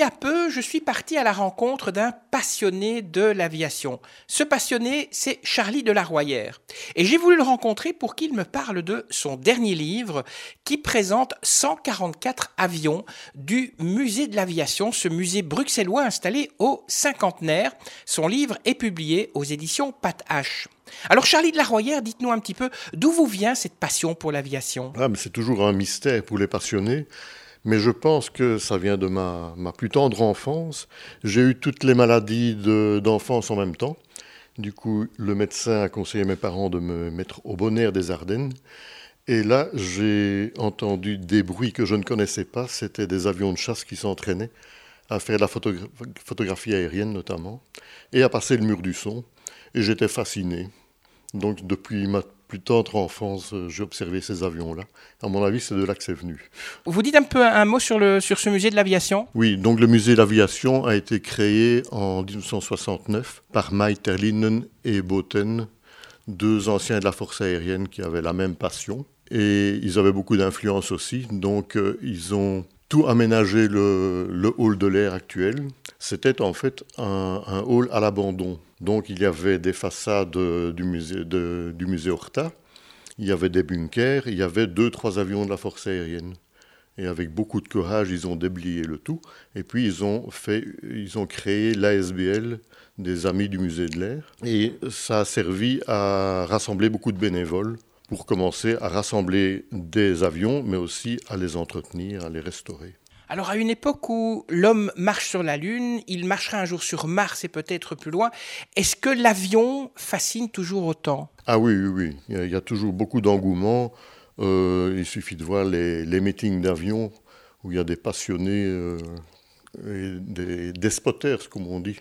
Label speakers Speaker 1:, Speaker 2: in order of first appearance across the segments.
Speaker 1: y a peu, je suis parti à la rencontre d'un passionné de l'aviation. Ce passionné, c'est Charlie de la Royère. Et j'ai voulu le rencontrer pour qu'il me parle de son dernier livre qui présente 144 avions du musée de l'aviation, ce musée bruxellois installé au cinquantenaire. Son livre est publié aux éditions Pat H. Alors Charlie de la Royère, dites-nous un petit peu d'où vous vient cette passion pour l'aviation?
Speaker 2: Ah, C'est toujours un mystère pour les passionnés. Mais je pense que ça vient de ma, plus tendre enfance. J'ai eu toutes les maladies d'enfance en même temps. Du coup, le médecin a conseillé à mes parents de me mettre au bon air des Ardennes. Et là, j'ai entendu des bruits que je ne connaissais pas. C'était des avions de chasse qui s'entraînaient à faire de la photographie aérienne notamment, et à passer le mur du son. Et j'étais fasciné. Donc depuis ma plus tendre enfance, euh, j'ai observé ces avions-là. À mon avis, c'est de là que c'est venu.
Speaker 1: Vous dites un peu un mot sur, le, sur ce musée de l'aviation?
Speaker 2: Oui, donc le musée de l'aviation a été créé en 1969 par Mike Terlinen et Boten, deux anciens de la force aérienne qui avaient la même passion. Et ils avaient beaucoup d'influence aussi, donc euh, ils ont tout aménagé le, le hall de l'air actuel. C'était en fait un, hall à l'abandon. Donc il y avait des façades du musée, du musée Horta, il y avait des bunkers, il y avait deux, trois avions de la force aérienne. Et avec beaucoup de courage, ils ont déblayé le tout. Et puis ils ont, fait, ils ont créé l'ASBL des Amis du Musée de l'Air. Et ça a servi à rassembler beaucoup de bénévoles pour commencer à rassembler des avions, mais aussi à les entretenir, à les restaurer.
Speaker 1: Alors à une époque où l'homme marche sur la Lune, il marchera un jour sur Mars et peut-être plus loin, est-ce que l'avion fascine toujours autant?
Speaker 2: Ah oui, oui, oui. Il y a toujours beaucoup d'engouement. Euh, il suffit de voir les, meetings d'avions où il y a des passionnés, euh, des, des, spotters, comme on dit,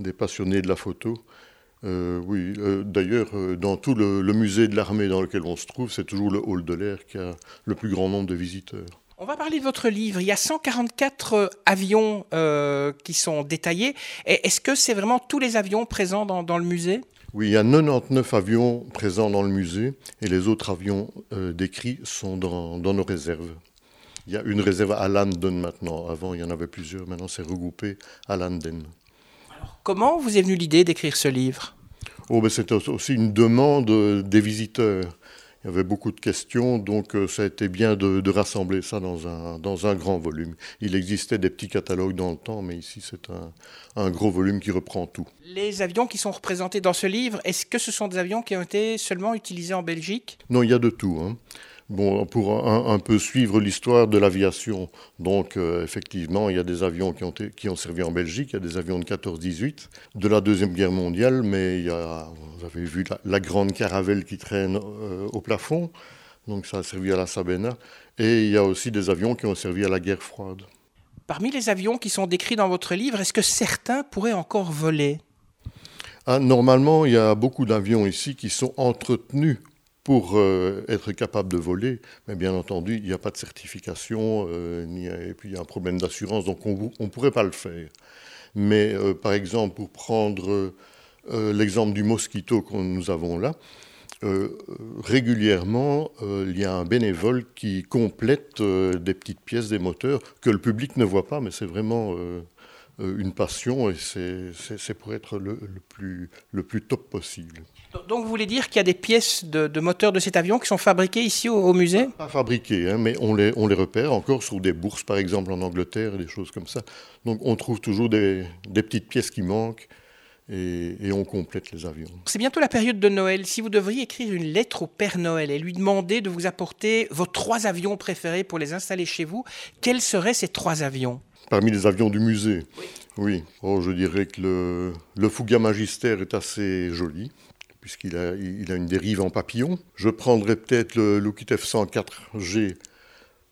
Speaker 2: des passionnés de la photo. Euh, oui, d'ailleurs, dans tout le musée de l'armée dans lequel on se trouve, c'est toujours le hall de l'air qui a le plus grand nombre de visiteurs.
Speaker 1: On va parler de votre livre. Il y a 144 euh, avions euh, qui sont détaillés. Est-ce que c'est vraiment tous les avions présents dans, le musée?
Speaker 2: Oui, il y a 99 avions présents dans le musée et les autres avions euh, décrits sont dans, nos réserves. Il y a une réserve à Landen maintenant. Avant, il y en avait plusieurs. Maintenant, c'est regroupé à Landen.
Speaker 1: comment vous est venue l'idée d'écrire ce livre?
Speaker 2: Oh, ben, C'était aussi une demande des visiteurs il y avait beaucoup de questions, donc euh, ça a été bien de, rassembler ça dans un, dans un grand volume. Il existait des petits catalogues dans le temps, mais ici c'est un, un gros volume qui reprend tout.
Speaker 1: Les avions qui sont représentés dans ce livre, est-ce que ce sont des avions qui ont été seulement utilisés en Belgique?
Speaker 2: Non, il y a de tout. Hein bon, pour un, peu suivre l'histoire de l'aviation. Donc, euh, effectivement, il y a des avions qui ont, qui ont servi en Belgique, il y a des avions de 14-18 de la Deuxième Guerre mondiale, mais il y a, vous avez vu la, grande caravelle qui traîne euh, au plafond, donc ça a servi à la Sabena, et il y a aussi des avions qui ont servi à la guerre froide.
Speaker 1: Parmi les avions qui sont décrits dans votre livre, est-ce que certains pourraient encore voler?
Speaker 2: Ah, Normalement, il y a beaucoup d'avions ici qui sont entretenus pour euh, être capable de voler, mais bien entendu, il n'y a pas de certification, euh, et puis il y a un problème d'assurance, donc on ne pourrait pas le faire. Mais euh, par exemple, pour prendre l'exemple du mosquito que nous avons là, régulièrement, il y a un bénévole qui complète des petites pièces des moteurs que le public ne voit pas, mais c'est vraiment une passion et c'est pour être le, plus, le plus top possible.
Speaker 1: Donc vous voulez dire qu'il y a des pièces de, de moteur de cet avion qui sont fabriquées ici au, musée?
Speaker 2: Pas fabriquées, hein, mais on les, on les repère encore sur des bourses, par exemple en Angleterre, des choses comme ça. Donc on trouve toujours des, des petites pièces qui manquent. Et, et, on complète les avions.
Speaker 1: C'est bientôt la période de Noël. Si vous devriez écrire une lettre au Père Noël et lui demander de vous apporter vos trois avions préférés pour les installer chez vous, quels seraient ces trois avions?
Speaker 2: Parmi les avions du musée Oui. oui. Oh, je dirais que le, le Fouga Magister est assez joli puisqu'il a, il a une dérive en papillon. Je prendrais peut-être le Lockheed F-104G,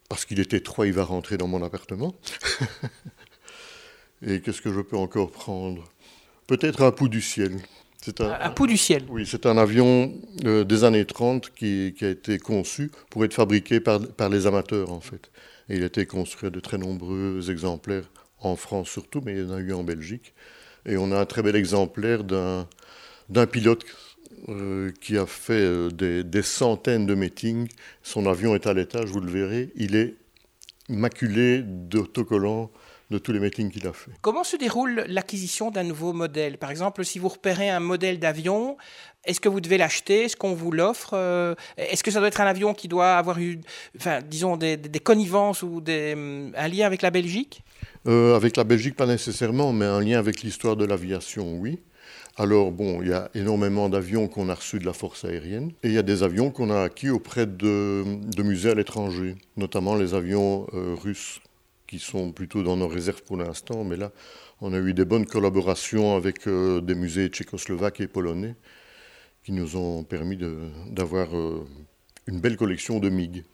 Speaker 2: parce qu'il était trop, il va rentrer dans mon appartement. Et qu'est-ce que je peux encore prendre? Peut-être un pouls du ciel.
Speaker 1: C'est un, un du ciel
Speaker 2: Oui, c'est un avion euh, des années 30 qui, qui, a été conçu pour être fabriqué par, par les amateurs, en fait. Il a été construit de très nombreux exemplaires, en France surtout, mais il y en a eu en Belgique. Et on a un très bel exemplaire d'un pilote euh, qui a fait euh, des, centaines de meetings. Son avion est à l'étage, vous le verrez. Il est maculé d'autocollants de tous les meetings qu'il a fait.
Speaker 1: Comment se déroule l'acquisition d'un nouveau modèle? Par exemple, si vous repérez un modèle d'avion, est-ce que vous devez l'acheter? Est-ce qu'on vous l'offre? Euh, Est-ce que ça doit être un avion qui doit avoir eu, enfin, disons, des, connivences ou des, un lien avec la Belgique?
Speaker 2: Euh, Avec la Belgique, pas nécessairement, mais un lien avec l'histoire de l'aviation, oui. Alors, bon, il y a énormément d'avions qu'on a reçus de la force aérienne et il y a des avions qu'on a acquis auprès de, musées à l'étranger, notamment les avions euh, russes qui sont plutôt dans nos réserves pour l'instant, mais là, on a eu des bonnes collaborations avec euh, des musées tchécoslovaques et polonais qui nous ont permis d'avoir euh, une belle collection de MiG.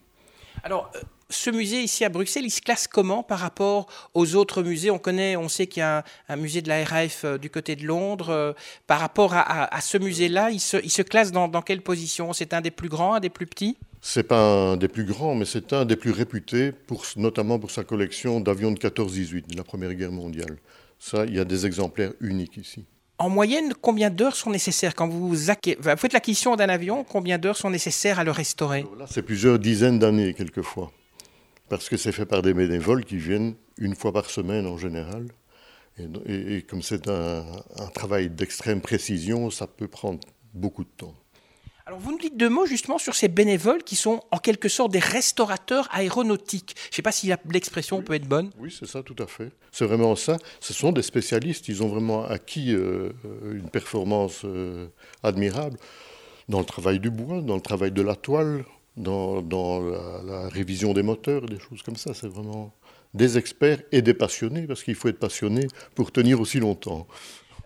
Speaker 1: Alors, ce musée ici à Bruxelles, il se classe comment par rapport aux autres musées? On connaît, on sait qu'il y a un, musée de la RAF euh, du côté de Londres. Euh, par rapport à, ce musée-là, il se, classe dans, quelle position? C'est un des plus grands, un des plus petits?
Speaker 2: C'est pas un des plus grands, mais c'est un des plus réputés, pour, notamment pour sa collection d'avions de 14-18 de la Première Guerre mondiale. Ça, il y a des exemplaires uniques ici.
Speaker 1: En moyenne, combien d'heures sont nécessaires? Quand vous, faites l'acquisition d'un avion Combien d'heures sont nécessaires à le restaurer?
Speaker 2: Là, c'est plusieurs dizaines d'années quelquefois parce que c'est fait par des bénévoles qui viennent une fois par semaine en général. Et, comme c'est un, travail d'extrême précision, ça peut prendre beaucoup de temps.
Speaker 1: Alors vous nous dites deux mots justement sur ces bénévoles qui sont en quelque sorte des restaurateurs aéronautiques. Je ne sais pas si l'expression peut être bonne.
Speaker 2: Oui, c'est ça, tout à fait. C'est vraiment ça. Ce sont des spécialistes. Ils ont vraiment acquis euh, une performance euh, admirable dans le travail du bois, dans le travail de la toile, dans, la, révision des moteurs, des choses comme ça. C'est vraiment des experts et des passionnés, parce qu'il faut être passionné pour tenir aussi longtemps.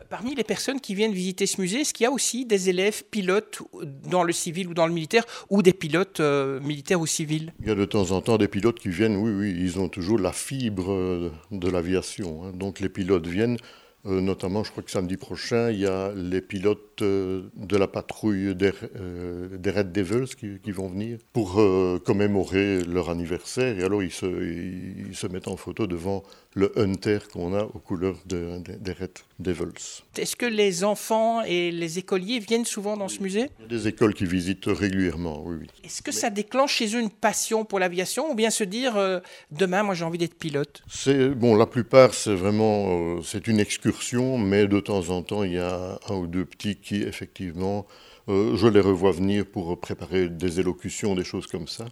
Speaker 1: Parmi les personnes qui viennent visiter ce musée, est-ce qu'il y a aussi des élèves pilotes dans le civil ou dans le militaire, ou des pilotes euh, militaires ou civils?
Speaker 2: Il y a de temps en temps des pilotes qui viennent, oui, oui, ils ont toujours la fibre de l'aviation. Hein. Donc les pilotes viennent euh, notamment, je crois que samedi prochain, il y a les pilotes euh, de la patrouille des, euh, Red Devils qui, vont venir pour commémorer leur anniversaire. Et alors, ils se, ils se mettent en photo devant le Hunter qu'on a aux couleurs de, des Red Devils.
Speaker 1: Est-ce que les enfants et les écoliers viennent souvent dans ce musée?
Speaker 2: Il y a des écoles qui visitent régulièrement, oui. oui.
Speaker 1: Est-ce que ça déclenche chez eux une passion pour l'aviation ou bien se dire demain, moi j'ai envie d'être pilote?
Speaker 2: C'est bon, la plupart c'est vraiment c'est une excursion, mais de temps en temps il y a un ou deux petits qui effectivement je les revois venir pour préparer des élocutions, des choses comme ça.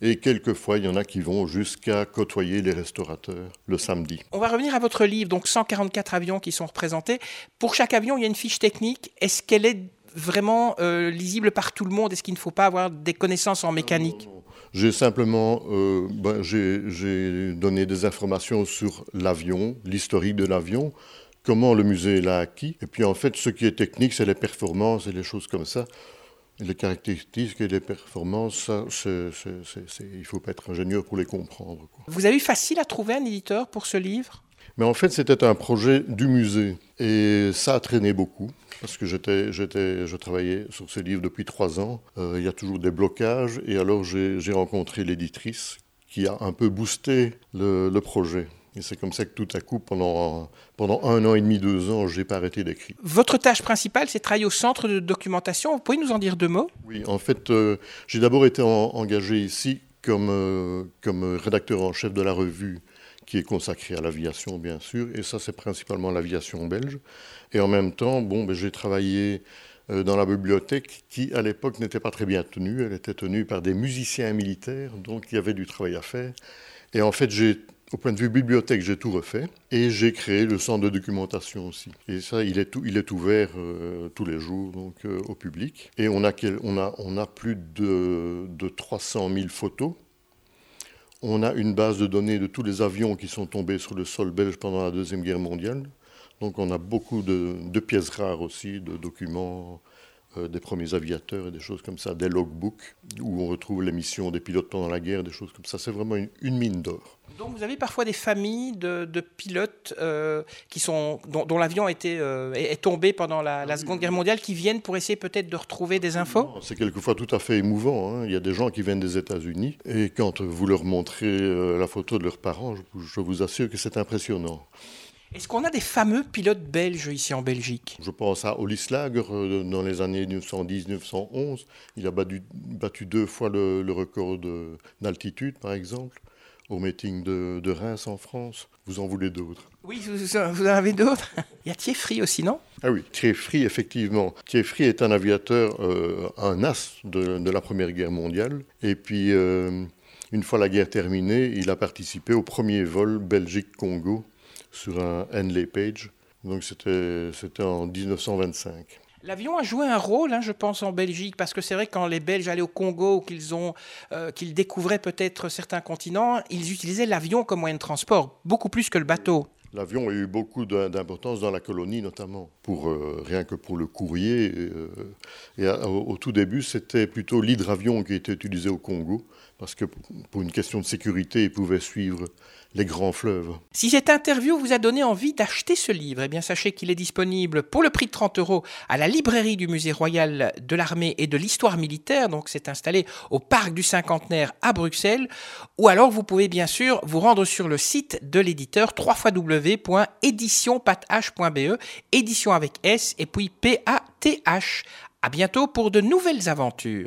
Speaker 2: Et quelquefois, il y en a qui vont jusqu'à côtoyer les restaurateurs le samedi.
Speaker 1: On va revenir à votre livre, donc 144 avions qui sont représentés. Pour chaque avion, il y a une fiche technique. Est-ce qu'elle est vraiment euh, lisible par tout le monde? Est-ce qu'il ne faut pas avoir des connaissances en mécanique?
Speaker 2: J'ai simplement euh, ben, j'ai donné des informations sur l'avion, l'historique de l'avion, comment le musée l'a acquis. Et puis en fait, ce qui est technique, c'est les performances et les choses comme ça les caractéristiques et les performances, il ne faut pas être ingénieur pour les comprendre.
Speaker 1: Vous avez eu facile à trouver un éditeur pour ce livre?
Speaker 2: Mais en fait, c'était un projet du musée. Et ça a traîné beaucoup, parce que j'étais, je travaillais sur ce livre depuis trois ans. Euh, il y a toujours des blocages. Et alors, j'ai, rencontré l'éditrice qui a un peu boosté le projet. Et c'est comme ça que tout à coup, pendant, pendant un an et demi, deux ans, j'ai pas arrêté d'écrire.
Speaker 1: Votre tâche principale, c'est travailler au centre de documentation. Vous pouvez nous en dire deux mots?
Speaker 2: Oui, en fait, euh, j'ai d'abord été engagé ici comme, euh, comme rédacteur en chef de la revue qui est consacrée à l'aviation, bien sûr. Et ça, c'est principalement l'aviation belge. Et en même temps, bon, ben, j'ai travaillé euh, dans la bibliothèque qui, à l'époque, n'était pas très bien tenue. Elle était tenue par des musiciens militaires, donc il y avait du travail à faire. Et en fait, j'ai au point de vue bibliothèque, j'ai tout refait et j'ai créé le centre de documentation aussi. Et ça, il est, tout, il est ouvert euh, tous les jours donc, euh, au public. Et on a, a, on a plus de, de 300 000 photos. On a une base de données de tous les avions qui sont tombés sur le sol belge pendant la Deuxième Guerre mondiale. Donc on a beaucoup de, de pièces rares aussi, de documents des premiers aviateurs et des choses comme ça, des logbooks où on retrouve les missions des pilotes pendant la guerre, des choses comme ça. C'est vraiment une, mine d'or.
Speaker 1: Donc vous avez parfois des familles de, pilotes euh, qui sont, dont, l'avion été, euh, est tombé pendant la, ah Seconde Guerre mondiale qui viennent pour essayer peut-être de retrouver des infos?
Speaker 2: C'est quelquefois tout à fait émouvant. Hein. Il y a des gens qui viennent des États-Unis et quand vous leur montrez la photo de leurs parents, je vous assure que c'est impressionnant.
Speaker 1: Est-ce qu'on a des fameux pilotes belges ici en Belgique?
Speaker 2: Je pense à Olis Lager euh, dans les années 1910-1911. Il a battu, deux fois le, record d'altitude, par exemple. au meeting de, de Reims en France. Vous en voulez d'autres?
Speaker 1: Oui, vous, en avez d'autres? Il y a Thieffry aussi, non?
Speaker 2: Ah oui, Thieffry, effectivement. Thieffry est un aviateur, euh, un as de, de, la Première Guerre mondiale. Et puis, euh, une fois la guerre terminée, il a participé au premier vol Belgique-Congo sur un Henley Page. Donc c'était en 1925.
Speaker 1: L'avion a joué un rôle, hein, je pense, en Belgique, parce que c'est vrai que quand les Belges allaient au Congo ou qu'ils euh, qu'ils découvraient peut-être certains continents, ils utilisaient l'avion comme moyen de transport, beaucoup plus que le bateau.
Speaker 2: L'avion a eu beaucoup d'importance dans la colonie, notamment, pour, euh, rien que pour le courrier. Et, euh, au, tout début, c'était plutôt l'hydravion qui était utilisé au Congo, parce que pour une question de sécurité, il pouvait suivre les grands fleuves.
Speaker 1: Si cette interview vous a donné envie d'acheter ce livre, eh bien sachez qu'il est disponible pour le prix de 30 euros à la librairie du Musée royal de l'armée et de l'histoire militaire, donc c'est installé au parc du cinquantenaire à Bruxelles, ou alors vous pouvez bien sûr vous rendre sur le site de l'éditeur www.éditionpath.be, édition avec S et puis P-A-T-H. À bientôt pour de nouvelles aventures.